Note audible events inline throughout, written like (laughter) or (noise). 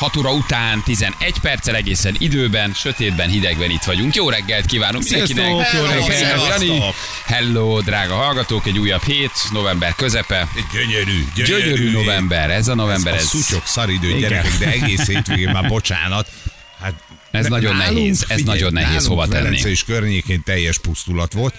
6 óra után 11 perccel egészen időben, sötétben, hidegben itt vagyunk. Jó reggelt kívánunk Sziasztok, mindenkinek. jó reggelt. hello, Jani. Sziasztok. Hello, drága hallgatók, egy újabb hét, november közepe. Gyönyörű, gyönyörű. Gyönyörű november, ez a november, A ez, szutyok szaridő gyerekek, de egész hétvégén már bocsánat. Hát Ez nagyon nehéz, ez nagyon nehéz nálunk hova tenni. Velence és környékén teljes pusztulat volt,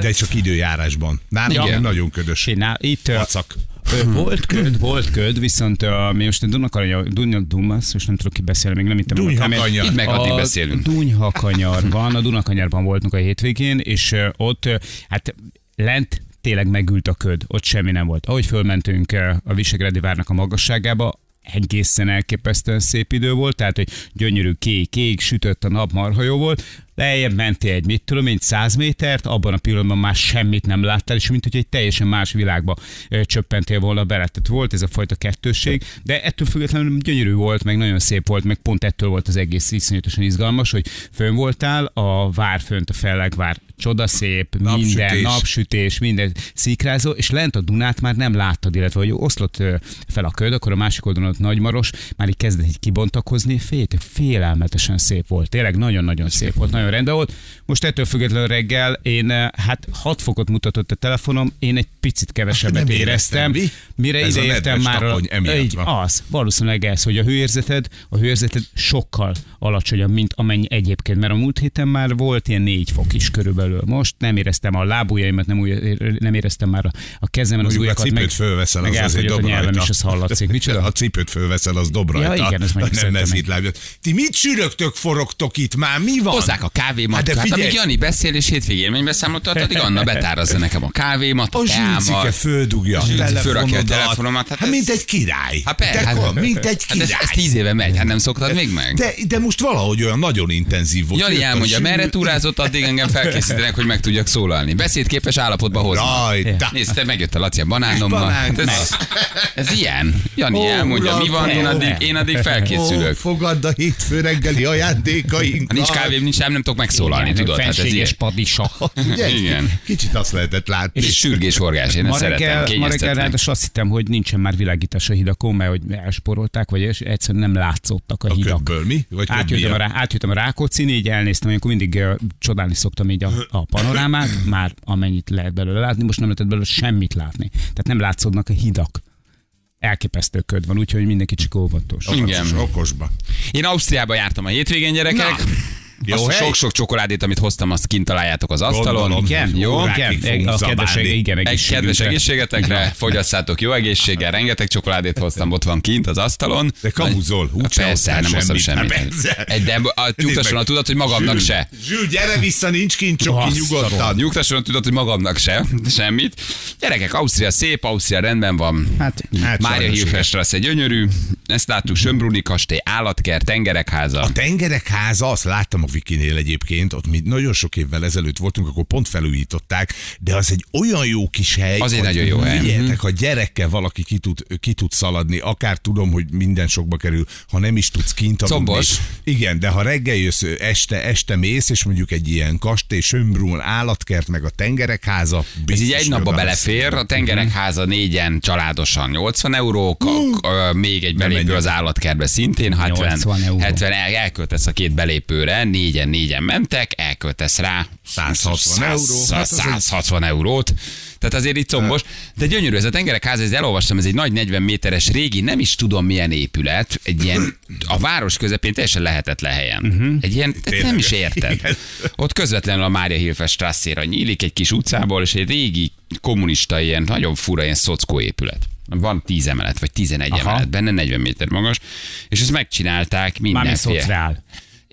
de csak időjárásban. Nálunk Igen. nagyon ködös. Én ná- itt Vacak. Ö, volt köd, volt köd, viszont uh, mi most a Dunakanya, Dunya Dumas, most nem tudok ki beszélni, még nem hittem. Dunyhakanyar. Így meg addig a beszélünk. Dunyhakanyarban, a Dunakanyarban voltunk a hétvégén, és ott hát lent tényleg megült a köd, ott semmi nem volt. Ahogy fölmentünk a Visegrádi várnak a magasságába, egészen elképesztően szép idő volt, tehát hogy gyönyörű kék, ég, sütött a nap, marha jó volt, lejjebb mentél egy, mit tudom én, 100 métert, abban a pillanatban már semmit nem láttál, és mint hogy egy teljesen más világba csöppentél volna bele. Tehát volt ez a fajta kettősség, de ettől függetlenül gyönyörű volt, meg nagyon szép volt, meg pont ettől volt az egész iszonyatosan izgalmas, hogy fönn voltál, a vár fönt, a fellegvár csodaszép, minden Napsütés. napsütés, minden szikrázó, és lent a Dunát már nem láttad, illetve hogy oszlott fel a köd, akkor a másik oldalon ott Nagymaros már így kezdett így kibontakozni, félt, félelmetesen szép volt, tényleg nagyon-nagyon szép volt, nagyon rendben volt. Most ettől függetlenül reggel én, hát 6 fokot mutatott a telefonom, én egy picit kevesebbet Nem éreztem, éreztem, mi? mire Ez ideértem már a, így, van. az, valószínűleg ez, hogy a hőérzeted, a hőérzeted sokkal alacsonyabb, mint amennyi egyébként, mert a múlt héten már volt ilyen 4 fok is körülbelül. Most nem éreztem a lábujjaimat, nem, új, nem éreztem már a, a kezemen az Mondjuk a ujjakat, cipőt meg, fölveszel, meg az azért dob a nyelvem, és az hallatszik. (laughs) Micsoda? Ha cipőt fölveszel, az dob rajta. Ja, igen, ez mondjuk nem mezít lábját. Ti mit sürögtök, forogtok itt már? Mi van? Hozzák a kávémat, Hát hát, de figyelj! amíg Jani beszél és hétvégén élménybeszámolót tart, addig Anna betárazza nekem a kávémat, a A teámat. földugja a fölrakja a telefonomat, hát Hát ez- mint egy király. Hát persze, hát, mint egy hát ez, király. ez tíz éve megy, hát nem szoktad még meg? De, de most valahogy olyan nagyon intenzív volt. Jani a elmondja, merre túrázott, addig engem felkészítenek, hogy meg tudjak szólalni. Beszédképes állapotba hoznak. Rajta. Nézd, te megjött a Laci a banánommal. Banán. Hát ez, ez ilyen. Jani Ó, elmondja, mi van, én addig, én addig felkészülök. fogadd a hétfő reggeli ajándékainkat. Ha nincs kávém, nincs nem, nem tudok megszólalni, tudod? Hát ez ilyen. Padisa. Igen. Kicsit azt lehetett látni. És sürgés forgás, én ezt Ma szeretem, reggel, ma reggel ráadásul azt hittem, hogy nincsen már világítás a hidakon, mert hogy elsporolták, vagy és egyszerűen nem látszottak a, A hidak. ködből mi? Vagy Átjöttem a, rá, átjöttem a Rákóczin, így elnéztem, amikor mindig uh, csodálni szoktam így a, a panorámát, már amennyit lehet belőle látni, most nem lehetett belőle semmit látni. Tehát nem látszódnak a hidak. Elképesztő köd van, úgyhogy mindenki csak óvatos. Igen. Okos- Okosba. Én Ausztriába jártam a hétvégén, gyerekek. Jó Azt sok-sok csokoládét, amit hoztam, azt kint találjátok az asztalon. Gondolom. Igen, Jó. Igen, a kedves, igen, Egy kedves egészségetekre, (laughs) fogyasszátok jó egészséggel, rengeteg csokoládét hoztam, ott van kint az asztalon. De kamuzol, úgyse Persze, nem hoztam semmit. Egy, de a nyugtasson a tudat, hogy magamnak se. Zsül, gyere vissza, nincs kint a nyugodtan. Nyugtasson a tudat, hogy magamnak se, semmit. Gyerekek, Ausztria szép, Ausztria rendben van. Hát, Hát Mária. Hilfestrasse gyönyörű, ezt láttuk, Sömbruni kastély, állatkert, tengerekháza. A tengerek háza, azt láttam a Vikinél egyébként, ott mi nagyon sok évvel ezelőtt voltunk, akkor pont felújították, de az egy olyan jó kis hely. Az egy hogy nagyon jó hely. Mhm. Figyeljetek, ha gyerekkel valaki ki tud, ki tud szaladni, akár tudom, hogy minden sokba kerül, ha nem is tudsz kint aludni. Combos. Igen, de ha reggel jössz, este, este mész, és mondjuk egy ilyen kastély, Sömbrún, állatkert, meg a tengerek háza. Ez így egy napba belefér, a tengerek Mhm. háza négyen családosan 80 euró, ö, még egy belépő az állatkertbe szintén 70, 80 euró. 70 el, elköltesz a két belépőre, négyen, négyen mentek, elköltesz rá 160 euró. Hát az egy- 160 eurót. Tehát azért itt combos. De gyönyörű ez a tengerek háza, ezt elolvastam, ez egy nagy 40 méteres régi, nem is tudom milyen épület, egy ilyen a város közepén teljesen lehetetlen helyen. Uh-huh. Egy ilyen, te nem is érted. Igen. Ott közvetlenül a Mária Hilfe strasszéra nyílik egy kis utcából, és egy régi kommunista ilyen nagyon fura ilyen szockó épület. Van 10 emelet, vagy 11 Aha. emelet, benne 40 méter magas, és ezt megcsinálták Mármint mindenféle. szociál.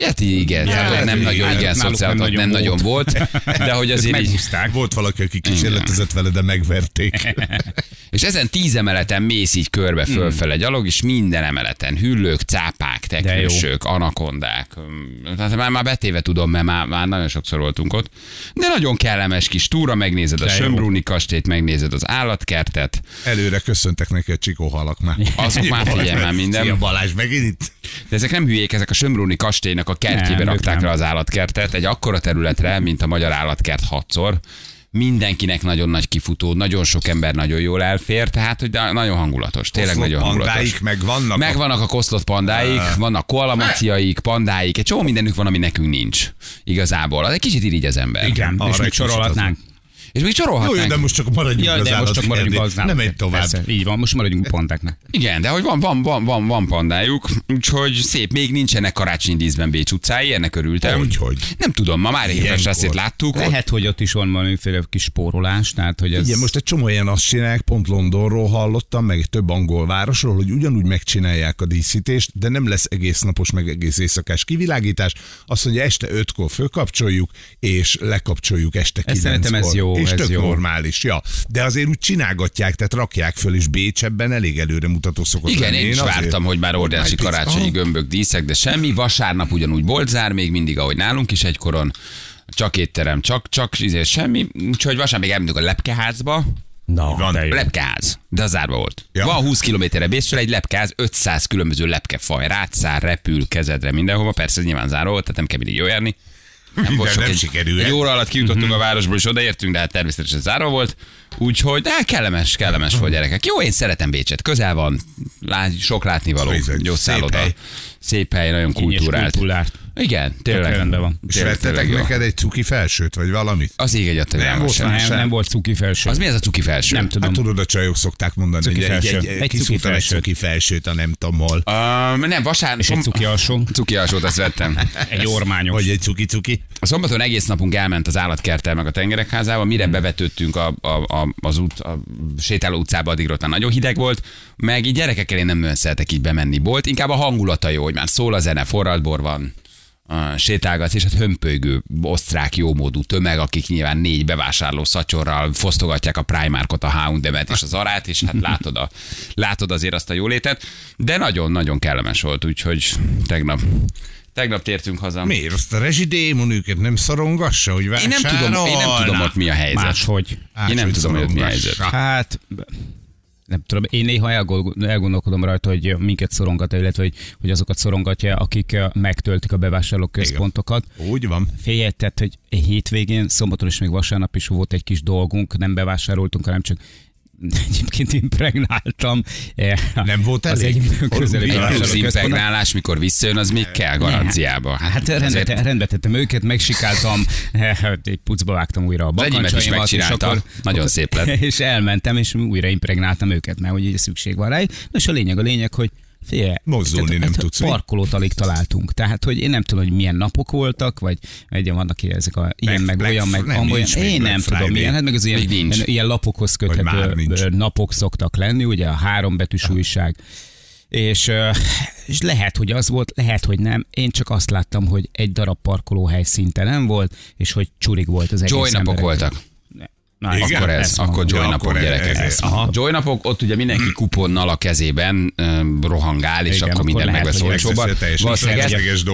Hát igen, Ja, ott nem hát nagyon, igen, igen, náluk szociál, nem nem nagyon nagyon volt, de hogy azért így, Megúszták. Volt valaki, aki kísérletezett vele, de megverték. (laughs) és ezen tíz emeleten mész így körbe fölfele gyalog, és minden emeleten hüllők, cápák, teknősök, anakondák. Tehát már, már betéve tudom, mert már, már nagyon sokszor voltunk ott. De nagyon kellemes kis túra, megnézed a De jó. Sömbrúni kastélyt, megnézed az állatkertet, Előre köszöntek neki a csikóhalak már. Azok már figyelj már minden. Szia Balázs, megint itt. De ezek nem hülyék, ezek a Sömbrúni kastélynak a kertjébe Nem, rakták nem. le az állatkertet, egy akkora területre, mint a magyar állatkert hatszor. Mindenkinek nagyon nagy kifutó, nagyon sok ember nagyon jól elfér, tehát hogy nagyon hangulatos, tényleg Oszlop nagyon hangulatos. pandáik meg vannak. Megvannak a koszlott pandáik, vannak koalamaciaik, pandáik, egy csomó mindenük van, ami nekünk nincs. Igazából. Az egy kicsit irigy az ember. Igen, Arra és egy még sorolhatnánk. És még Jó, jó, sorolhatnánk. de most csak maradjunk Ja, de most csak maradjunk az Nem megy tovább. Persze, így van, most maradjunk a pandáknál. Igen, de hogy van, van, van, van, van pandájuk, úgyhogy szép. Még nincsenek karácsonyi díszben Bécs utcái, ennek örültem. Hogy, hogy. Nem tudom, ma már éves azt láttuk. ott- Lehet, hogy ott is van valamiféle kis spórolás, tehát hogy ez... Igen, most egy csomó ilyen azt csinálják, pont Londonról hallottam, meg több angol városról, hogy ugyanúgy megcsinálják a díszítést, de nem lesz egész napos, meg egész éjszakás kivilágítás. Azt mondja, este ötkor fölkapcsoljuk, és lekapcsoljuk este Ez szerintem ez kilenckor. jó, És ez tök jó. normális, ja. De azért úgy csinálgatják, tehát rakják föl, és Bécs ebben elég előremutató szokott Igen, lenni. én is azért- vártam, hogy már óriási karácsonyi gömbök, díszek, de semmi. Vasárnap ugyanúgy volt zár, még mindig, ahogy nálunk is egykoron. Csak étterem, csak, csak izé, semmi. Úgyhogy vasárnap még elmentünk a lepkeházba. Na, Van. de jó. Lepkeház, de az zárva volt. Ja. Van 20 kilométerre Bécsről egy lepkeház, 500 különböző lepkefaj, rátszár, repül kezedre mindenhova, persze nyilván zárva volt, tehát nem kell mindig jól járni. Nem volt sok, nem egy, sikerülhet. egy óra alatt kijutottunk a városból, és odaértünk, de hát természetesen zárva volt. Úgyhogy, de hát kellemes, kellemes volt gyerekek. Jó, én szeretem Bécset, közel van, lát, sok látnivaló, jó szép. Szép hely, nagyon kultúrált. Igen, tényleg. rendben van. És Tényleg, vettetek tényleg neked egy cuki felsőt, vagy valamit? Az ég egy Nem volt. Nem, nem volt cuki felső. Az mi ez a cuki felső? Nem tudom. Hát tudod, a csajok szokták mondani, Cuki hogy egy, felső. egy, Egy egy, cuki egy felsőt. cuki felsőt, a nem tudom hol. Uh, nem, vasárnap. És egy cuki alsó. (laughs) Cuki alsót, azt vettem. (laughs) Egy ormányos. Vagy egy cuki-cuki. A szombaton egész napunk elment az állatkerttel meg a tengerekházával, mire bevetődtünk a, a, a, az út, a sétáló utcába, addigra ott nagyon hideg volt, meg így gyerekekkel én nem nagyon szeretek így bemenni. Bolt, inkább a hangulata jó, hogy már szól a zene, forradbor van, uh, sétálgatsz, és hát hömpölygő, osztrák jómódú tömeg, akik nyilván négy bevásárló szacsorral fosztogatják a Primarkot, a H&M-et és az arát, és hát látod, a, látod azért azt a jólétet, de nagyon-nagyon kellemes volt, úgyhogy tegnap, tegnap tértünk haza. Miért? Azt a rezsidémon őket nem szorongassa, hogy Én nem, tudom, én nem tudom ott mi a helyzet. Máshogy. Én nem Máshogy tudom, hogy ott mi a helyzet. Hát, nem tudom, én néha elgond- elgondolkodom rajta, hogy minket szorongat, illetve hogy, hogy azokat szorongatja, akik eh, megtöltik a bevásárlóközpontokat. Úgy van. Félj, tehát, hogy hétvégén, szombaton és még vasárnap is volt egy kis dolgunk, nem bevásároltunk, hanem csak egyébként impregnáltam. Eh, Nem volt az elég? egy közeli Plusz Egy plusz bevásárlóközpontnak. impregnálás, mikor visszajön, az még kell garanciába. Hát rendbe, azért- te, rendbe tettem őket, megsikáltam, egy pucba vágtam újra a Az is bakancsaimat, és megcsinálta. akkor, Nagyon szép lett. (laughs) És elmentem, és újra impregnáltam őket, mert hogy szükség van rájuk. És a lényeg a lényeg, hogy Figyelj, Mozdulni tehát- nem tehát tudsz? Parkolót alig találtunk. Tehát, hogy én nem tudom, hogy milyen napok voltak, vagy egy vannak ezek a ilyen, Black- meg Black olyan, meg nem, amolyan. nincs Én nem tudom, Friday. milyen. Hát meg az ilyen, nincs. ilyen, lapokhoz köthető napok szoktak lenni, ugye a három betűs újság. És, és lehet, hogy az volt, lehet, hogy nem. Én csak azt láttam, hogy egy darab parkolóhely szinte nem volt, és hogy csurig volt az egész Joy napok emberekkel. Voltak. Na, Igen? Akkor ez, akkor. Joy napok akkor gyerekek. ez- ez- Aha. Joy napok, ott ugye mindenki kuponnal a kezében ö, rohangál, és Igen, akkor akkor minden megvesz olcsóban.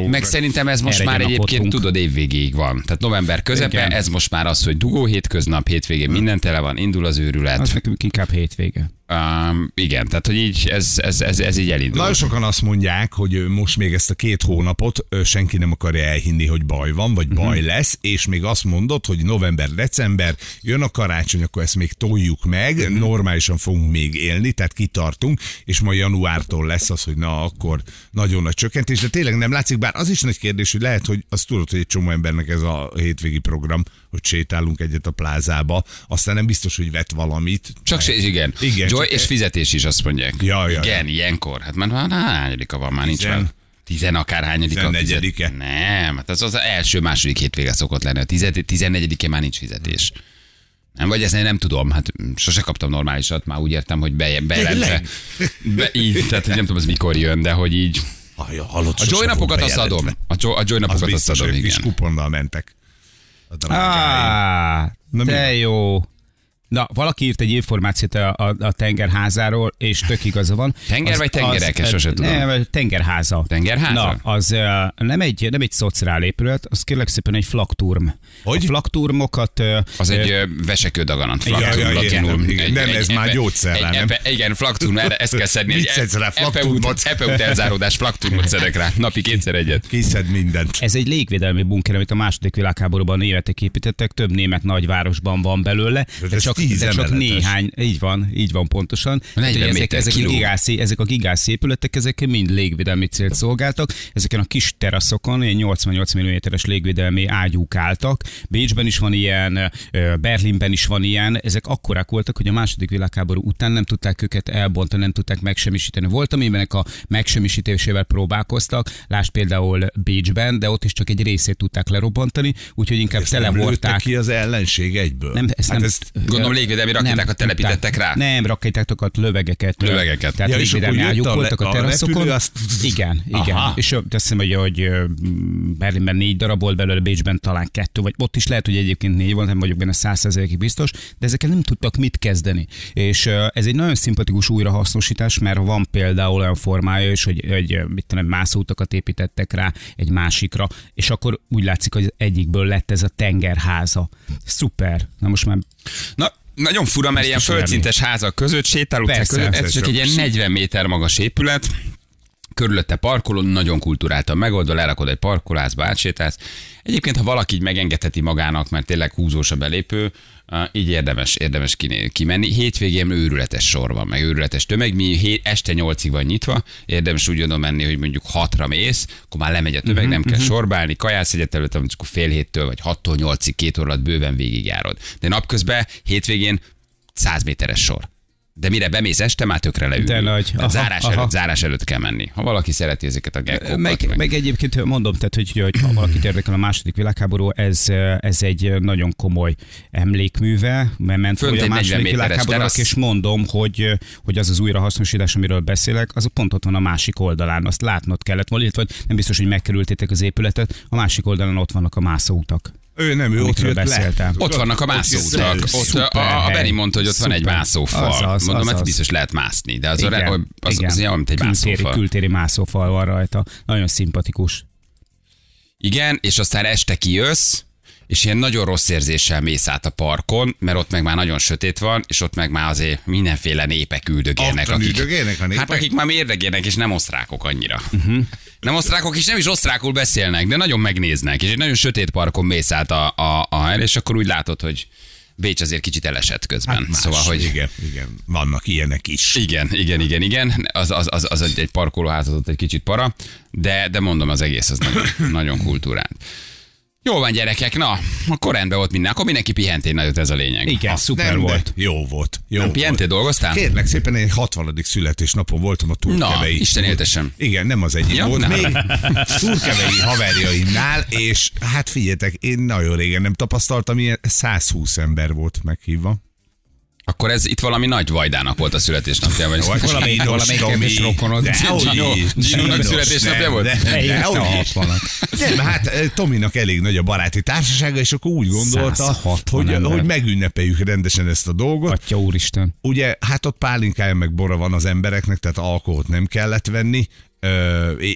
Meg szerintem ez most már egy egyébként tudod évvégéig van. Tehát november közepén, Igen. ez most már az, hogy dugó hétköznap, hétvégén minden tele van, indul az őrület. Az nekünk inkább hétvége. Um, igen, tehát hogy így ez, ez, ez, ez így elindul. Nagyon sokan azt mondják, hogy most még ezt a két hónapot senki nem akarja elhinni, hogy baj van, vagy baj lesz, és még azt mondod, hogy november-december jön a karácsony, akkor ezt még toljuk meg, normálisan fogunk még élni, tehát kitartunk, és majd januártól lesz az, hogy na akkor nagyon nagy csökkentés, de tényleg nem látszik, bár az is nagy kérdés, hogy lehet, hogy azt tudod, hogy egy csomó embernek ez a hétvégi program, hogy sétálunk egyet a plázába, aztán nem biztos, hogy vet valamit. Csak se, igen. Igen, Csak- és fizetés is azt mondják. Ja, ja, igen, ilyenkor. Hát már már hányadika van, már nincs Tizen- már. Tizen akárhányadika. Tizennegyedike. fizet- Nem, hát az az első, második hétvége szokott lenni. A tized- tizennegyedike már nincs fizetés. Nem, vagy ezt én nem tudom, hát sose kaptam normálisat, már úgy értem, hogy be, bejelentve. Be, így, tehát hogy nem tudom, ez mikor jön, de hogy így Ah, ja, hallott, A joy napokat azt adom. A joy, a joy napokat azt adom, hogy kis igen. kuponnal mentek. A mi de jó. Na, valaki írt egy információt a, a, a tengerházáról, és tök igaza van. Tenger vagy tengerek? Sose tudom. Nem, tengerháza. Tengerháza? Na, az uh, nem egy, nem egy szociál épület, az kérlek szépen egy flakturm. Hogy? A flakturmokat... Uh, Az egy ö, vesekődaganat. Flaktum, ja, latinul. igen, igen. Nem, ez már gyógyszer, egy, nem? epe- Igen, flaktum, erre ezt kell szedni. Mit szedsz rá, flaktumot? Epeut elzáródás, flaktumot szedek rá. Napi kétszer egyet. Kiszed mindent. Ez egy légvédelmi bunker, amit a második világháborúban németek építettek, több német nagyvárosban van belőle, de csak, tíz de csak emeletes. néhány, így van, így van pontosan. 40 Tehát, ezek, ezek, a gigászi, ezek a gigászi épületek, ezek mind légvédelmi célt szolgáltak. Ezeken a kis teraszokon ilyen 88 mm-es légvédelmi ágyúk álltak. Bécsben is van ilyen, Berlinben is van ilyen. Ezek akkorák voltak, hogy a második világháború után nem tudták őket elbontani, nem tudták megsemmisíteni. Volt, amiben a megsemmisítésével próbálkoztak, lásd például Bécsben, de ott is csak egy részét tudták lerobbantani, úgyhogy inkább Ezt televorták. ki az ellenség egyből. Nem, ezt hát nem, ezt, Gondolom légvédelmi rakétákat nem telepítettek rá. Nem, rakétákat, lövegeket. Lövegeket. Tehát Ja, légvédelmi a voltak a a teraszokon. azt- Igen, igen. Aha. És hiszem, hogy, hogy Berlinben négy darab volt belőle, Bécsben talán kettő, vagy ott is lehet, hogy egyébként négy volt, nem vagyok benne százszerzelékig biztos, de ezekkel nem tudtak mit kezdeni. És ez egy nagyon szimpatikus újrahasznosítás, mert van például olyan formája is, hogy, hogy mit tudom, mászóutakat építettek rá egy másikra, és akkor úgy látszik, hogy egyikből lett ez a tengerháza. Szuper. Na most már Na, nagyon fura, mert ilyen földszintes házak között, Persze, között, ez csak egy ilyen csak 40 méter magas épület, körülötte parkoló, nagyon kulturáltan megoldva, lerakod egy parkolásba, átsétálsz. Egyébként, ha valaki így megengedheti magának, mert tényleg húzós a belépő, így érdemes, érdemes kimenni. Hétvégén őrületes sor van, meg őrületes tömeg. Mi este nyolcig van nyitva, érdemes úgy oda menni, hogy mondjuk hatra mész, akkor már lemegy a tömeg, nem kell sorbálni, kajász egyet előtt, amit akkor fél héttől vagy hattól nyolcig, két óra alatt bőven végigjárod. De napközben, hétvégén 100 méteres sor. De mire bemész este, már tökre leül. De nagy. Aha, zárás, aha. előtt, zárás előtt kell menni. Ha valaki szereti ezeket a gekkókat. meg, meg egyébként mondom, tehát, hogy, hogy ha valakit érdekel a második világháború, ez, ez egy nagyon komoly emlékműve, mert ment Fönt a egy 40 második világháborúnak, és mondom, hogy, hogy az az újrahasznosítás, amiről beszélek, az pont ott van a másik oldalán, azt látnod kellett volna, illetve nem biztos, hogy megkerültétek az épületet, a másik oldalon ott vannak a mászóutak. Ő nem, ő ott jött beszéltem. le. Ott vannak a mászóutak. Ott Szuper a, a Beni hely. mondta, hogy ott van egy Szuper. mászófal. Azaz, Mondom, hát biztos lehet mászni, de az, a, Igen, az, az, igen. az olyan, mint egy kültéri, mászófal. kültéri mászófal van rajta. Nagyon szimpatikus. Igen, és aztán este kijössz, és ilyen nagyon rossz érzéssel mész át a parkon, mert ott meg már nagyon sötét van, és ott meg már azért mindenféle népek üldögélnek. Ottan üldögélnek a népek? Hát akik már mérdegélnek, és nem osztrákok annyira. Uh-huh. Nem osztrákok, és nem is osztrákul beszélnek, de nagyon megnéznek, és egy nagyon sötét parkon mész át a, a, a helyre, és akkor úgy látod, hogy Bécs azért kicsit elesett közben. Hát más, szóval, hogy Igen, igen, vannak ilyenek is. igen, igen, igen, igen. Az, az, az, az egy, egy parkolóház az ott egy kicsit para, de, de mondom, az egész az nagyon, nagyon kultúrált. Jó van, gyerekek, na, akkor rendben volt minden. Akkor mindenki pihent egy nagyot, ez a lényeg. Igen, Ha, szuper nem, volt. Jó volt. Jó Nem pihentél, dolgoztál? Kérlek szépen, én 60. születésnapon voltam a túrkevei. Isten éltessem. Igen, nem az egyik Ja, volt nem. még. Túrkevei haverjaimnál, és hát figyeljetek, én nagyon régen nem tapasztaltam, ilyen 120 ember volt meghívva. Akkor ez itt valami nagy vajdának volt a születésnapja, vagy Vagy Valami- Tomi. kedves rokonod. Zsinos, születésnapja volt? De, de, Érte hogy a is. 60-at. Nem, hát eh, Tominak elég nagy a baráti társasága, és akkor úgy gondolta, 160 hogy, hogy megünnepeljük rendesen ezt a dolgot. Atya úristen. Ugye, hát ott pálinkája meg bora van az embereknek, tehát alkoholt nem kellett venni,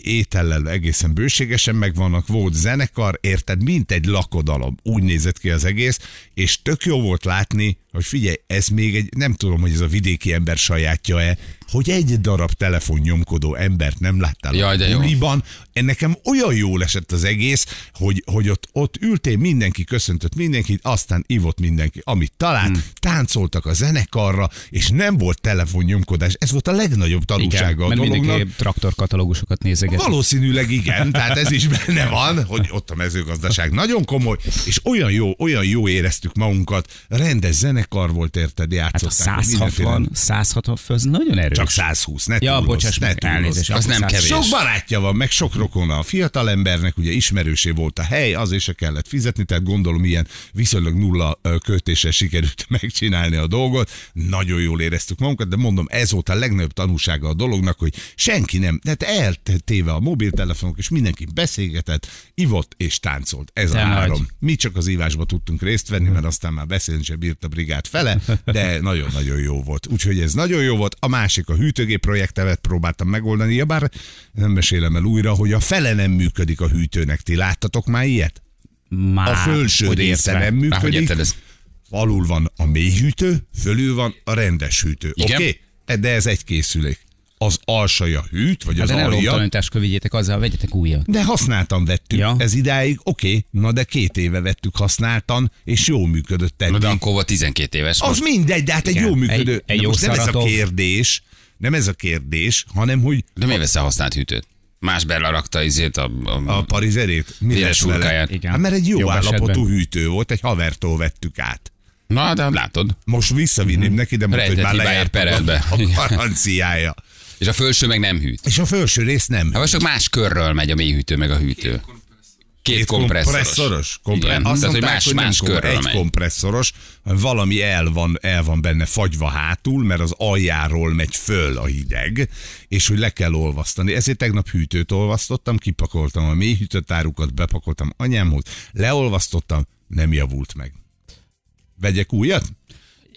étellel egészen bőségesen megvannak, volt zenekar, érted, mint egy lakodalom, úgy nézett ki az egész, és tök jó volt látni, hogy figyelj, ez még egy, nem tudom, hogy ez a vidéki ember sajátja-e, hogy egy darab telefonnyomkodó embert nem láttál Jaj, de a jó. buliban. Nekem olyan jól esett az egész, hogy, hogy ott, ott ültél, mindenki köszöntött mindenkit, aztán ivott mindenki, amit talált, hmm. táncoltak a zenekarra, és nem volt telefonnyomkodás. Ez volt a legnagyobb tanulsága a mert dolognak. mindenki traktorkatalógusokat nézeget. Valószínűleg igen, tehát ez is benne van, hogy ott a mezőgazdaság nagyon komoly, és olyan jó, olyan jó éreztük magunkat, rendes zenekar volt, érted, Hát a játszották. mindenféle- 160, 160 fő, az nagyon erős. Csak 120, ne Ja, bocsáss ne meg, elnézést. Az nem kevés. Sok barátja van, meg sok rokona. A fiatal embernek ugye ismerősé volt a hely, azért se kellett fizetni, tehát gondolom ilyen viszonylag nulla ö, költéssel sikerült (laughs) megcsinálni a dolgot. Nagyon jól éreztük magunkat, de mondom, ez volt a legnagyobb tanulsága a dolognak, hogy senki nem, Tehát eltéve a mobiltelefonok, és mindenki beszélgetett, ivott és táncolt. Ez De a nagy. három. Mi csak az ívásba tudtunk részt venni, mert aztán már beszélni sem bírt a brigád fele, de nagyon-nagyon jó volt. Úgyhogy ez nagyon jó volt. A másik a hűtőgép projektevet próbáltam megoldani, ja, bár nem mesélem el újra, hogy a fele nem működik a hűtőnek. Ti láttatok már ilyet? Már, A felső hogy része nem Már működik. ez? Alul van a mély hűtő, fölül van a rendes hűtő. Oké? Okay? De ez egy készülék. Az alsaja hűt, vagy Hát az de alja. loptalanításkor vigyétek azzal, vegyetek újat. De használtan vettük. Ja. Ez idáig, oké, okay, na de két éve vettük használtan, és jó működött eddig. Na de akkor volt 12 éves. Az most. mindegy, de hát egy Igen. jó működő. Egy- egy de jó most nem ez a kérdés, nem ez a kérdés, hanem hogy De miért veszel használt hűtőt? Más belerakta izét a, a, a parizerét. Mi Véres lesz vele? urkáját. Igen. Hát mert egy jó Jobb állapotú esetben. hűtő volt, egy havertól vettük át. Na, de látod. Most visszavinném neki, de hogy Rejtett már hibáért lejárt a, a garanciája. És a felső meg nem hűt. És a felső rész nem. Hát csak más körről megy a mélyhűtő meg a hűtő. Két kompresszoros. kompresszoros. Kompre- Igen, Azt tehát, hogy mondták, más, hogy más kom- körről egy megy. kompresszoros, valami el van, el van benne fagyva hátul, mert az aljáról megy föl a hideg, és hogy le kell olvasztani. Ezért tegnap hűtőt olvasztottam, kipakoltam a mély hűtőtárukat, bepakoltam anyámhoz, leolvasztottam, nem javult meg. Vegyek újat?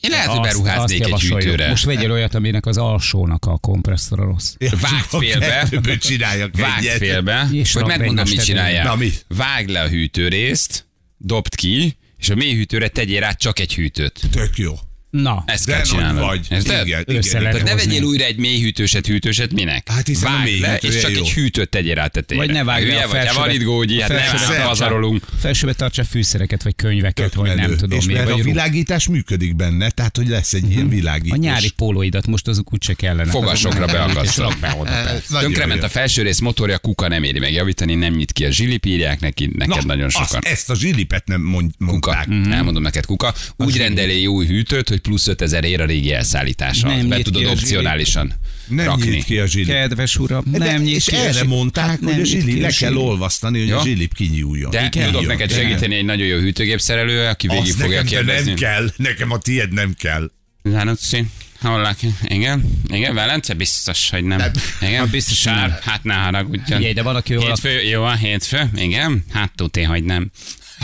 Én lehet, hogy beruháznék egy hűtőre. Most vegyél olyat, aminek az alsónak a kompresszora rossz. Vágd félbe. Csináljak Vágd egyet. félbe, be megmondom, mit most csinálják. Na, mi? Vágd le a hűtőrészt, dobd ki, és a mély hűtőre tegyél rá csak egy hűtőt. Tök jó. Na, Ezt kell nagy csinálnod. vagy. Érted? Igen, igen, lehet Tehát ne vegyél újra egy mély hűtőset, hűtőset, minek? Hát hiszen a Vágd mély le, és csak jó. egy hűtőt tegyél rá tetejére. vagy ne vágj le a vagy, hát felsőbe. van itt gógyi, hát nem hát pazarolunk. Felsőbe tartsa fűszereket, vagy könyveket, Tök vagy nem menő. tudom és mi. mert Vagy a rú- világítás működik benne, tehát hogy lesz egy ilyen a világítás. nyári pólóidat most azok úgyse kellene. Fogasokra beakasztva. Nagyon Tönkrement a felső rész motorja, kuka nem éri meg javítani, nem nyit ki a zsilip, írják neki, neked Na, nagyon sokan. ezt a zsilipet nem mond, Kuka. mondták. Mm-hmm. Elmondom neked, Kuka. Úgy rendelél jó hűtőt, hogy plusz 5000 ér a régi elszállítása. Nem Be nyit tudod opcionálisan Nem rakni. nyílt ki a zsilip. Kedves uram, De, nem nyit és ki erre mondták, Hát hogy nem a nyit zsilip le kell olvasztani, hogy Ja. a zsilip kinyúljon. De Igen. tudok Jó. neked segíteni egy nagyon jó hűtőgépszerelő, aki végig Azt fogja kérdezni. nem kell, nekem a tied nem kell. Zánucci, hallak, igen, igen, Velence, biztos, hogy nem. Nem. Igen, Hát biztos, Sár, nem. hát ne haragudjon. Figyelj, de valaki jól- Hétfő, jó a hétfő, igen, hát tudé, hogy nem.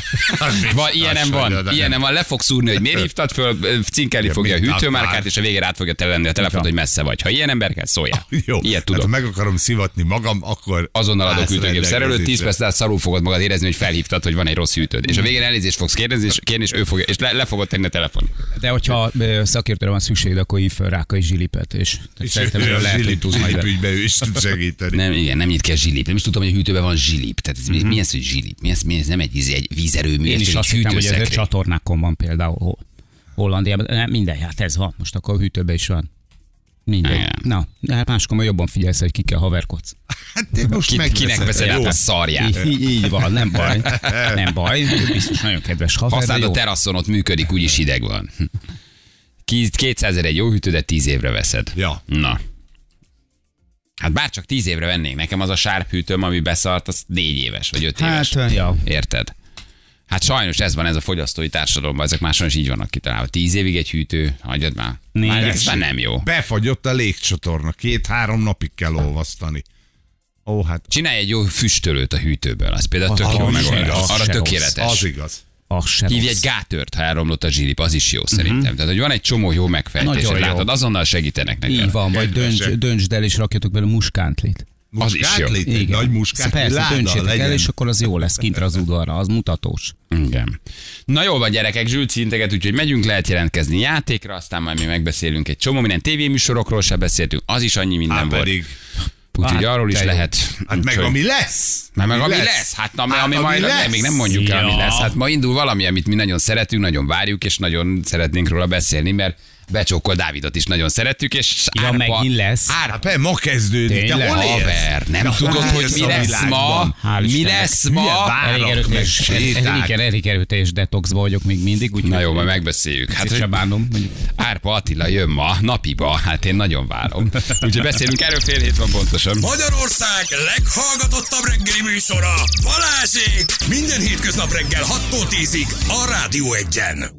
(laughs) Van, ilyen nem van, ilyen nem van, le fog szúrni, hogy miért hívtad föl, cinkelni Ja, fogja a hűtőmárkát, és a végére át fogja telenni a telefont, hogy messze vagy. Ha ilyen ember kell, szóljál. (laughs) Jó, Ilyet hát, tudok. ha meg akarom szivatni magam, akkor Azonnal adok hűtőgép szerelőt, 10 rendelkezésre. perc alatt szarul fogod magad érezni, hogy felhívtad, hogy van egy rossz hűtőd. És a végén elnézést fogsz kérdezni, és kérni, és ő fogja, és le, le fogod tenni a telefon. De hogyha szakértőre van szükséged, akkor hív fel Rákai zsilipet, és És szerintem ő lehet, hogy tud majd. ő is tud segíteni. Nem, igen, nem nyit a zsilip. Nem is tudtam, hogy a hűtőben van zsilip. Tehát ez, Mhm. mi ez, hogy zsilip? Mi ez, mi ez nem egy, egy vízerőmű, Én is azt egy hittem, hogy ez csatornákon van például Hol- Hollandiában. Nem, minden, hát ez van. Most akkor a hűtőben is van. Mindegy. Igen. Na, de hát máskor majd jobban figyelsz, hogy kikkel haverkodsz. Hát te most Ki, megveszed. kinek veszed át a szarját? Így, így, van, nem baj. Nem baj. Biztos nagyon kedves haver, de Használd a teraszon, ott működik, úgyis hideg van. Ki- 200 ezer egy jó hűtő, de 10 évre veszed. Ja. Na. Hát bár csak 10 évre vennék, nekem az a sárp hűtőm, ami beszart, az 4 éves, vagy 5 éves. Hát, ja. Érted? Hát sajnos ez van, ez a fogyasztói társadalomban, ezek máson is így vannak kitalálva. 10 évig egy hűtő, hagyjad már. Már ez már nem jó. Befagyott a légcsatorna, két-három napig kell olvasztani. Ó, hát Csinálj egy jó füstölőt a hűtőből, az például tök jó megoldás. Arra tökéletes. az igaz. Hívj egy gátört, ha elromlott a zsilip, az is jó szerintem. Tehát, hogy van egy csomó jó megfejtés, látod, azonnal segítenek neked. Így van, vagy dönts, döntsd el, és rakjatok bele muskántlit. Az is jó. Egy nagy muskát, Persze, láda el, és akkor az jó lesz kintre az udvarra, az mutatós. Igen. Na jó van, gyerekek, zsült szinteget, úgyhogy megyünk, lehet jelentkezni játékra, aztán majd mi megbeszélünk egy csomó minden tévéműsorokról se beszéltünk, az is annyi minden Hát volt. pedig, Úgyhogy Hát, arról is lehet. hát meg ami lesz. Mert meg ami lesz, hát, na, ami, ami ami majd lesz. még nem mondjuk el, ami lesz. Hát ma indul valami, amit mi nagyon szeretünk, nagyon várjuk, és nagyon szeretnénk róla beszélni, mert Becsókol Dávidot is nagyon szerettük, és Ja, megint lesz. Persze, ma kezdődik. Tényleg? hol élsz? Haver, nem Na, tudod, hogy mi lesz ma? Mi lesz ma? Elég erőteljes, detoxba vagyok még mindig, úgyhogy Na jó, majd megbeszéljük. Hát, hogy sem bánom. Árpa Attila jön ma, napiba, hát én nagyon várom. Úgyhogy beszélünk erről fél hét van pontosan. Magyarország leghallgatottabb reggeli műsora, Balázsék! Minden hétköznap reggel 6-tól 10-ig a Rádió Egyen.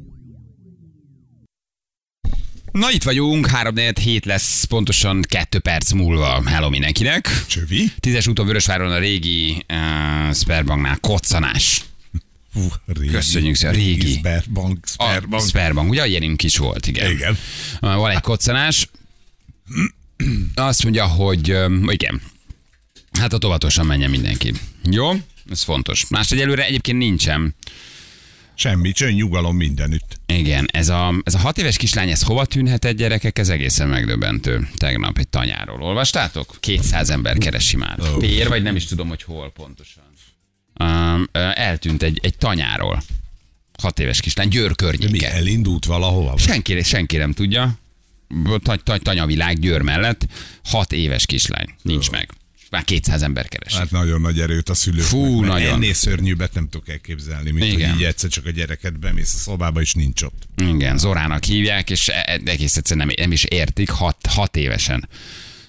Na itt vagyunk, 3 hét lesz pontosan 2 perc múlva. Hello mindenkinek. Csövi? Tízes úton Vörösváron a régi uh, Sperbanknál koccanás. Fú, régi, Köszönjük szépen, régi. Sperbank, A Sperbank. Sperbank, ugye ilyenünk is volt, igen. Igen. Uh, Van egy koccanás. Azt mondja, hogy um, igen. Hát ott óvatosan menjen mindenki. Jó? Ez fontos. Más egyelőre egyébként nincsen. Semmi, csönd nyugalom mindenütt. Igen, ez a, ez a hat éves kislány, ez hova tűnhetett gyerekek? Ez egészen megdöbbentő. Tegnap egy tanyáról. Olvastátok? 200 ember keresi már. Pér, vagy nem is tudom, hogy hol pontosan. Um, eltűnt egy, egy tanyáról. Hat éves kislány, Győr Mi környéke. elindult valahova? Senki, senki nem tudja. Tany, tany, tanyavilág Győr mellett. Hat éves kislány. Nincs meg. Már 200 ember keres. Hát nagyon nagy erőt a szülők. Fú, nagyon. Ennél szörnyűbbet nem tudok elképzelni, mint Igen. hogy így egyszer csak a gyereket bemész a szobába, és nincs ott. Igen, Zorának hívják, és e- e- egész egyszerűen nem, nem is értik, hat, hat évesen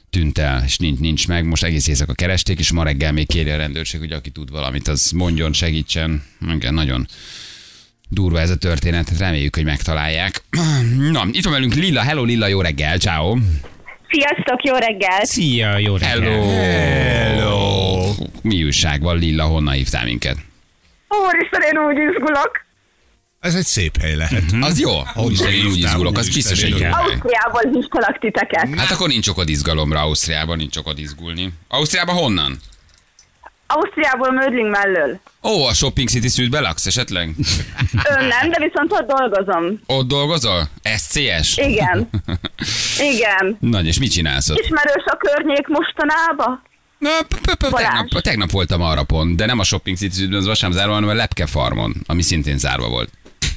tűnt el, és nincs, nincs meg. Most egész éjszaka keresték, és ma reggel még kéri a rendőrség, hogy aki tud valamit, az mondjon, segítsen. Igen, nagyon durva ez a történet, reméljük, hogy megtalálják. (clears throat) Na, itt van velünk Lilla, hello Lilla, jó reggel, ciao. Sziasztok, jó reggelt! Szia, jó reggel. Hello. Hello. Mi újság van, Lilla, honnan hívtál minket? Úristen, én úgy izgulok. Ez egy szép hely lehet. Az jó? Úristen, én úgy izgulok, az biztos egy jó hely. Ausztriából hívtalak titeket. Hát akkor nincs okod izgalomra Ausztriában, nincs okod izgulni. Ausztriában honnan? Ausztriából Mödling mellől. Ó, a Shopping City Südbe laksz esetleg? Ön nem, de viszont ott dolgozom. Ott dolgozol? SCS? Igen. (laughs) Igen. Nagy, és mit csinálsz ott? Ismerős a környék mostanában? Na, tegnap, tegnap voltam arra pont, de nem a Shopping City Südben, az vasárnap zárva, hanem a Lepke Farmon, ami szintén zárva volt.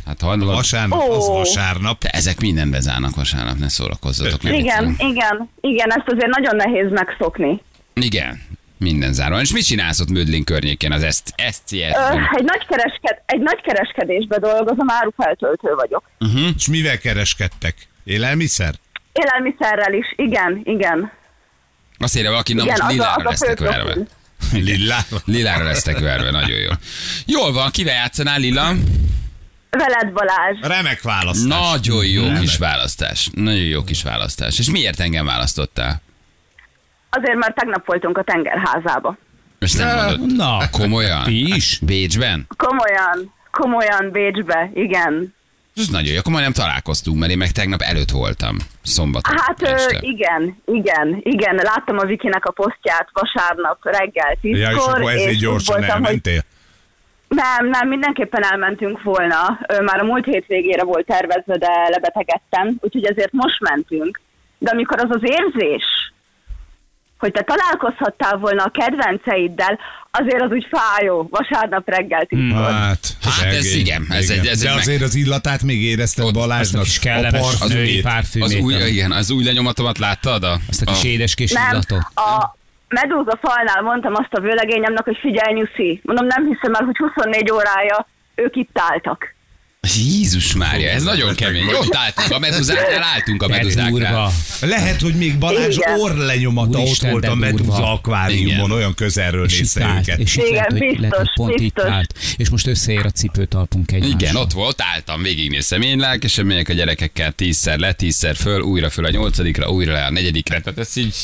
Hát ha Vasárnap, az Ó. vasárnap. te ezek minden bezárnak vasárnap, ne szórakozzatok. Igen, igen, igen, ezt azért nagyon nehéz megszokni. Igen, minden zárva. És mit csinálsz ott Mödling környékén, az Ö, SCS-ben? egy, nagy keresked, egy nagy kereskedésbe dolgozom, árufeltöltő vagyok. És mivel kereskedtek? Élelmiszer? Élelmiszerrel is, igen, igen. Azt írja valaki, na igen, most az a, lilára az a lesztek fő verve. (laughs) Lillára? Lilára lesztek verve, nagyon jó. Jól van, kivel játszanál, Lila? Veled Balázs. Remek választás. Nagyon jó Remek. kis választás. Nagyon jó kis választás. És miért engem választottál? Azért, mert tegnap voltunk a tengerházába. Ezt nem mondod. Na, Komolyan? ti is? Bécsben? Komolyan, komolyan Bécsbe, igen. Ez nagyon jó. Akkor majdnem találkoztunk, mert én meg tegnap előtt voltam. Szombaton. Hát ö, este. igen, igen, igen. Láttam a Vikinek a posztját vasárnap reggel tízkor. Ja, és akkor ezért gyorsan voltam, hogy elmentél? nem, nem, mindenképpen elmentünk volna. Már a múlt hétvégére volt tervezve, de lebetegedtem, úgyhogy ezért most mentünk. De amikor az az érzés, hogy te találkozhattál volna a kedvenceiddel, azért az úgy fájó, vasárnap reggel tízkor. Hát, Hát ez szegény. igen, ez egy- ez De egy meg- azért az illatát még érezted Ott- Balázsnak. kis kellemes a női parfümét. párfümét. Az új, igen, az új lenyomatomat láttad? A, Azt a kis a- édeskés Nem, illatot. a medúza falnál mondtam azt a vőlegényemnek, hogy figyelj nyuszi. Mondom, nem hiszem el, hogy 24 órája ők itt álltak. Jézus Mária, ez nagyon kemény. Ott álltunk a meduzáknál, álltunk a meduzáknál. Lehet, hogy még Balázs Igen. orrlenyomata ott Úristen, volt a. Meduza akváriumon, olyan közelről És itt nézte állt, őket. és itt Igen, lehet, hogy, lehet, hogy biztos, pont itt biztos. állt. És most összeér a cipőtalpunk egymásra. Igen, ott volt, álltam, végignéztem. Én lelkesen megyek a gyerekekkel tízszer le, tízszer föl, újra föl a nyolcadikra, újra le a negyedikre. Tehát ez így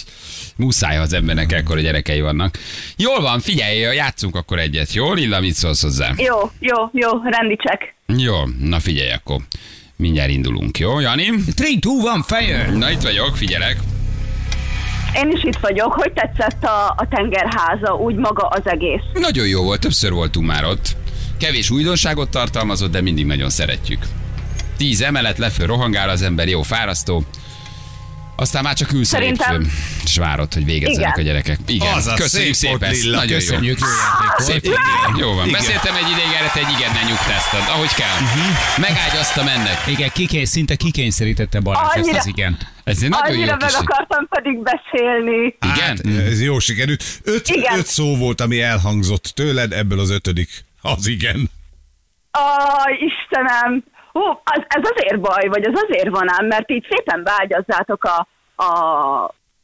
muszáj, ha az embernek ekkora gyerekei vannak. Jól van, figyelj, játszunk akkor egyet, jó? Lilla, mit szólsz hozzá? Jó, jó, jó, rendi check. Jó, na figyelj akkor. Mindjárt indulunk, jó? Jani? 3, 2, 1, fire! Na itt vagyok, figyelek. Én is itt vagyok. Hogy tetszett a, a tengerháza, úgy maga az egész? Nagyon jó volt, többször voltunk már ott. Kevés újdonságot tartalmazott, de mindig nagyon szeretjük. Tíz emelet, leföl rohangál az ember, jó fárasztó. Aztán már csak ülsz Szerintem- és várod, hogy végezzenek Igen. a gyerekek. Igen, Az a köszönjük szép szépen, ezt Lilla, nagyon Köszönjük, jó. jó. Szép igen. Jó van. Beszéltem egy ideig erre, te egy igennel nyugtáztad, ahogy kell. Megágyaztam ennek. Igen, kikény, szinte kikényszerítette Balázs ezt Annyira- az igent. Ez egy nagyon jó Annyira meg kis... akartam pedig beszélni. Igen? Hát, ez jó sikerült. Öt, Igen. öt szó volt, ami elhangzott tőled, ebből az ötödik. Az igen. Aj, Istenem! Hú, az, ez azért baj, vagy ez azért van ám, mert így szépen beágyazzátok a, a,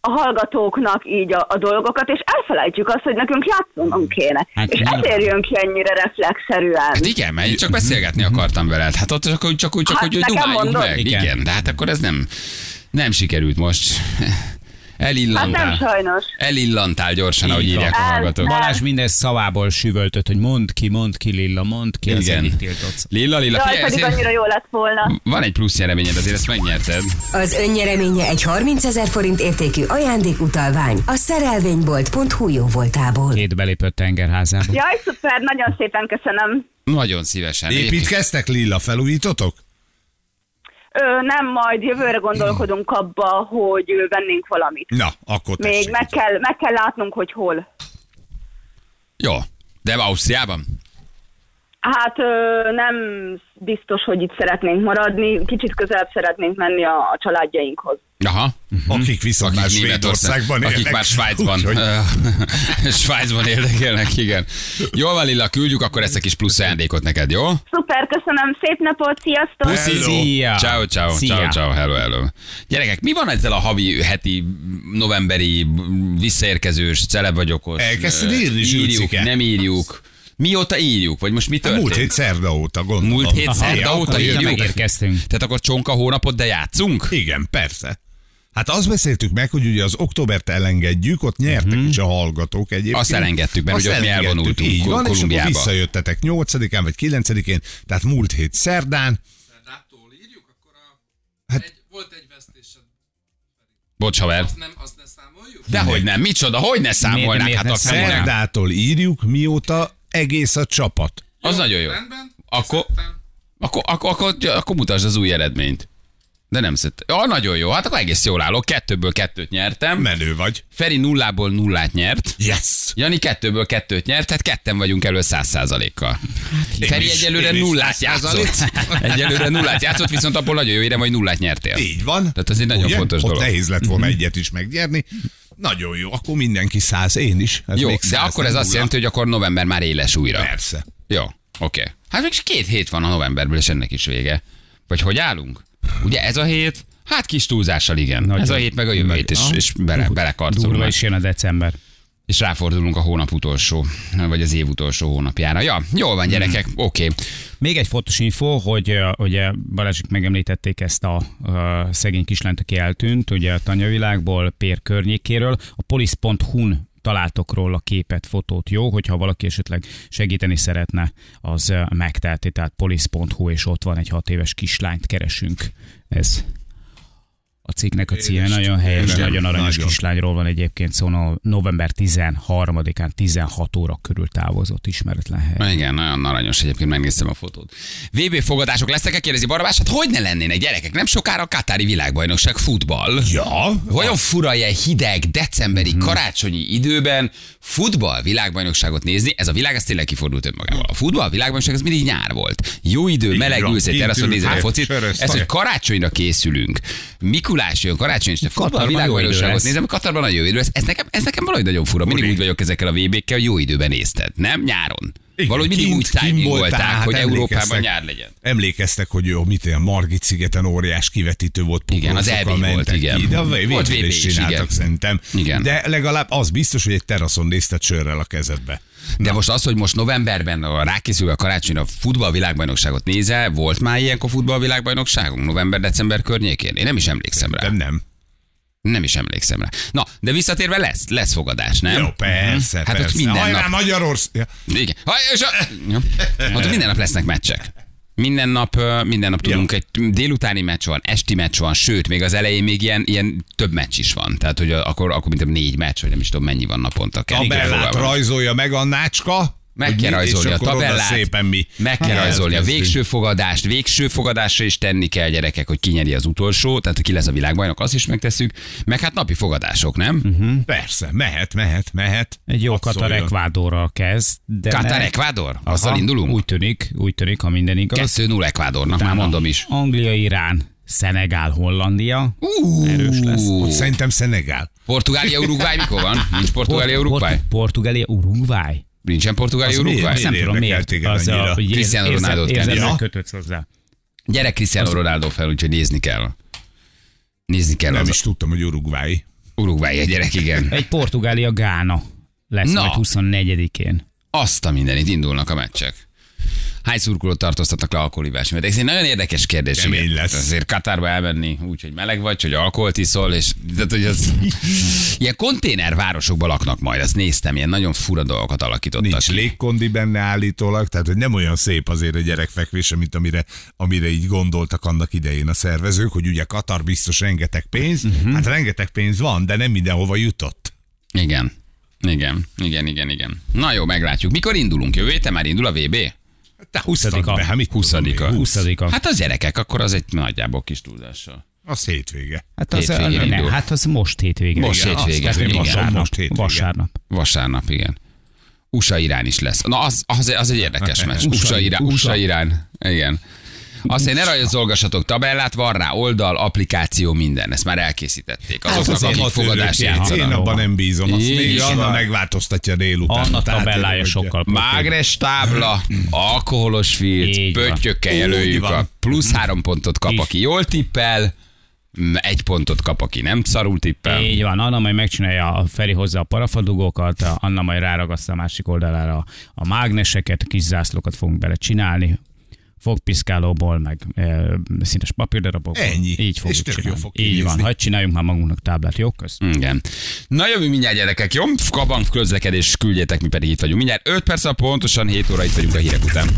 a hallgatóknak így a, a dolgokat, és elfelejtjük azt, hogy nekünk játszanunk kéne. Hát Hát és nyilván. ezért jön ki ennyire reflexzerűen. Hát igen, mert én csak beszélgetni akartam veled. Hát ott csak úgy, csak úgy, csak Hát úgy, hogy dumáljuk meg. Igen. Igen. de hát akkor ez nem, nem sikerült most. Hát Elillantál. nem sajnos. Elillantál gyorsan, ahogy írják a El- hallgatók. Balázs minden szavából süvöltött, hogy mond ki, mond ki, Lilla, mond ki, az Igen. egyik tiltott. Lilla, Lilla, Jaj, figyelj, pedig annyira jó lett volna. van egy plusz nyereményed, azért ezt megnyerted. Az önnyereménye egy 30 ezer forint értékű ajándékutalvány a szerelvénybolt.hu jó voltából. Két belépött tengerházába. Jaj, szuper, nagyon szépen köszönöm. Nagyon szívesen. Építkeztek, Lilla, felújítotok? Ö, nem, majd jövőre gondolkodunk abba, hogy vennénk valamit. Na, akkor Még tessék. meg kell, meg kell látnunk, hogy hol. Jó. De Ausztriában? Hát nem biztos, hogy itt szeretnénk maradni, kicsit közelebb szeretnénk menni a, a családjainkhoz. Aha. Akik viszont már Akik Svédországban akik élnek. már Svájcban. Úgyhogy- (laughs) Svájcban érdekelnek, igen. Jól van, Lilla, küldjük akkor ezt a kis plusz ajándékot neked, jó? Szuper, köszönöm, szép napot, sziasztok! Puszi. Hello. Szia! Ciao, ciao, ciao, ciao, hello, hello. Gyerekek, mi van ezzel a havi, heti, novemberi, visszaérkezős, celeb vagyokos? Elkezdted írni, Írjuk, nem írjuk. Mióta írjuk? Vagy most mi történt? Múlt hét szerda óta, gondolom. Múlt hét Aha, szerda ja, óta írjuk? megérkeztünk. Tehát akkor csonka hónapot, de játszunk? Igen, persze. Hát azt beszéltük meg, hogy ugye az októbert elengedjük, ott nyertek Mhm. is a hallgatók egyébként. Azt elengedtük, mert ugye ott mi elengedtük, elvonultunk így van, és akkor visszajöttetek 8-án vagy 9-én, tehát múlt hét szerdán. Szerdától írjuk, akkor a... Hát- egy, volt egy vesztésed. Bocs, haver. Azt nem, azt ne számoljuk? Dehogy nem, micsoda, hogy ne számolnák, miért hát ne a. Szerdától írjuk, mióta egész a csapat. Az nagyon jó. Rendben. Akkor-. Akkor, akkor, akkor, akkor mutasd az új eredményt. De nem szett. Ja, nagyon jó. Hát akkor egész jól állok. Kettőből kettőt nyertem. Menő vagy. Feri nullából nullát nyert. Yes! Jani kettőből kettőt nyert, tehát ketten vagyunk elő száz százalékkal. Feri is, egyelőre nullát 100%. játszott. (laughs) egyelőre nullát játszott, viszont abból nagyon jó ére, majd nullát nyertél. Így van. Tehát ez egy nagyon Ugye? fontos Ott dolog. Mhm. nehéz lett volna egyet is megnyerni. Nagyon jó, akkor mindenki száz, én is. Ez Jó, de akkor ez azt nulla. jelenti, hogy akkor november már éles újra. Persze. Jó, oké. Hát még két hét van a novemberből, és ennek is vége. Vagy hogy állunk? Ugye ez a hét? Hát kis túlzással igen. Nagyon. Ez a hét meg a jövő hét, és, és bele, belekarcolunk. Durva is jön a december. és ráfordulunk a hónap utolsó, vagy az év utolsó hónapjára. Ja, jól van gyerekek, oké. Okay. Még egy fontos info, hogy ugye Balázsik megemlítették ezt a, a szegény kislányt, aki eltűnt, ugye a tanyavilágból, Pér környékéről. A polisz.hu-n találtok róla képet, fotót, jó? Hogyha valaki esetleg segíteni szeretne, az megteheti, tehát polisz.hu, és ott van egy hat éves kislányt keresünk. Ez a cikknek a címe nagyon helyes, Igen, nagyon aranyos nagyon. kislányról van egyébként szó, no- november 13-án 16 óra körül távozott ismeretlen hely. Igen, nagyon aranyos egyébként, megnéztem a fotót. VB fogadások lesznek-e, kérdezi Barabás? Hát hogy ne lennének gyerekek? Nem sokára a Katári világbajnokság futball. Ja, Vajon fura ilyen hideg, decemberi, karácsonyi időben futball világbajnokságot nézni? Ez a világ, ez tényleg kifordult önmagával. A futball világbajnokság, ez mindig nyár volt. Jó idő, Így meleg van, ülsz egy teraszon, ül, nézed a hát, focit. Ez, hogy karácsonyra készülünk. Mikulás jön karácsony, és futball világbajnokságot nézem, Katarban nagyon jó idő lesz. Ez nekem, ez nekem valahogy nagyon fura. Mindig úgy vagyok ezekkel a VB-kkel, jó időben nézted. Nem? Nyáron. Igen, Valahogy mindig kint- úgy timingolták, hát hogy Európában nyár legyen. Emlékeztek, hogy jó, mit ilyen Margit szigeten óriás kivetítő volt. Igen, az EB volt, igen. Ki, de a Volt VB is csináltak igen. szerintem. Igen. De legalább az biztos, hogy egy teraszon nézted sörrel a kezedbe. De most az, hogy most novemberben a rákészülve a karácsonyra a futballvilágbajnokságot nézel, volt már ilyenkor futballvilágbajnokságunk november-december környékén? Én nem is emlékszem rá. De nem. Nem is emlékszem rá. Na, de visszatérve lesz, lesz fogadás, nem? Jó, persze, Hát ott persze. minden Hajrá, nap- Magyarország! Igen. Ha, és a... Ja. (laughs) Ott minden nap lesznek meccsek. Minden nap, minden nap tudunk, egy délutáni meccs van, esti meccs van, sőt, még az elején még ilyen, ilyen több meccs is van. Tehát, hogy akkor, akkor mint négy meccs, vagy nem is tudom, mennyi van naponta. Tabellát rajzolja meg a nácska. Meg kell rajzolni a tabellát, szépen mi. meg kell Hát, rajzolni a végső fogadást, végső fogadásra is tenni kell gyerekek, hogy kinyeri az utolsó, tehát ki lesz a világbajnok, azt is megtesszük, meg hát napi fogadások, nem? Uh-huh. Persze, mehet, mehet, mehet. Egy jó Katar. Ekvádorral kezd. De Katar? Aha, Azzal indulunk? Úgy tűnik, úgy tűnik, ha minden igaz. 2-0 Ecuadornak, már mondom is. Anglia, Irán, Szenegál, Hollandia. Erős lesz. Szerintem Szenegál. Portugália, Uruguay mikor van? Nincs Portugália, Port- Uruguay? Port- Portugália, Uruguay. Nincsen Portugália? Uruguay? Nem tudom miért. Az annyira? hogy Cristiano Ronaldo-t kell. kötődsz hozzá. Gyere Cristiano Ronaldo fel, úgyhogy nézni kell. Nézni kell Nem az. is tudtam, hogy Uruguay. Uruguay a gyerek, igen. (laughs) Egy Portugália Gána lesz Na. majd 24-én. Azt a mindenit indulnak a meccsek. Hány szurkolót tartóztatnak le alkoholivás miatt? Ez egy nagyon érdekes kérdés. Kemény lesz. Azért Katárba elmenni úgy, hogy meleg vagy, hogy alkoholt iszol, és tehát, hogy az... (laughs) ilyen konténervárosokban laknak majd, azt néztem, ilyen nagyon fura dolgokat alakítottak. Nincs ki. légkondi benne állítólag, tehát hogy nem olyan szép azért a gyerekfekvése, mint amire, amire így gondoltak annak idején a szervezők, hogy ugye Katar biztos rengeteg pénz, uh-huh. hát rengeteg pénz van, de nem mindenhova jutott. Igen. Igen, igen, igen, igen. Na jó, meglátjuk. Mikor indulunk? Jövő héten már indul a VB? Te húztad 20-a. be, hát mit tudom 20-a. én, 20 Hát az gyerekek, akkor az egy nagyjából kis túlzással. Az hétvége. Hát az, Hétvégén nem, indul. hát az most hétvége. Most Igen, hétvége, azt- igen. vasárnap. Most hétvége. Vasárnap. Vasárnap, igen. USA-Irán is lesz. Na, az, az, az egy érdekes meccs. (laughs) USA. USA-Irán. USA-Irán. Igen. Azt én ne rajzolgassatok tabellát, van rá oldal, applikáció, minden. Ezt már elkészítették. Azoknak, az akik fogadást Én játszanak. abban nem bízom. Azt még van. Anna megváltoztatja délután. Anna tabellája sokkal. Mágnes tábla, alkoholos filc, pöttyökkel jelöljük a plusz három pontot kap, aki jól tippel, egy pontot kap, aki nem szarul tippel. Így van, Anna majd megcsinálja a Feri hozzá a parafadugókat, Anna majd ráragasztja a másik oldalára a mágneseket, kis zászlókat fogunk bele csinálni, fogpiszkálóból, meg e, színes papírdarabokból. Ennyi. Így És fogjuk tök jó csinálni. fog Így van, hagyd csináljunk már magunknak táblát, jó? Kösz. Igen. Na jövő mindjárt gyerekek, jó? Kabank közlekedés küldjétek, mi pedig itt vagyunk. Mindjárt 5 perc, pontosan 7 óra itt vagyunk a hírek után.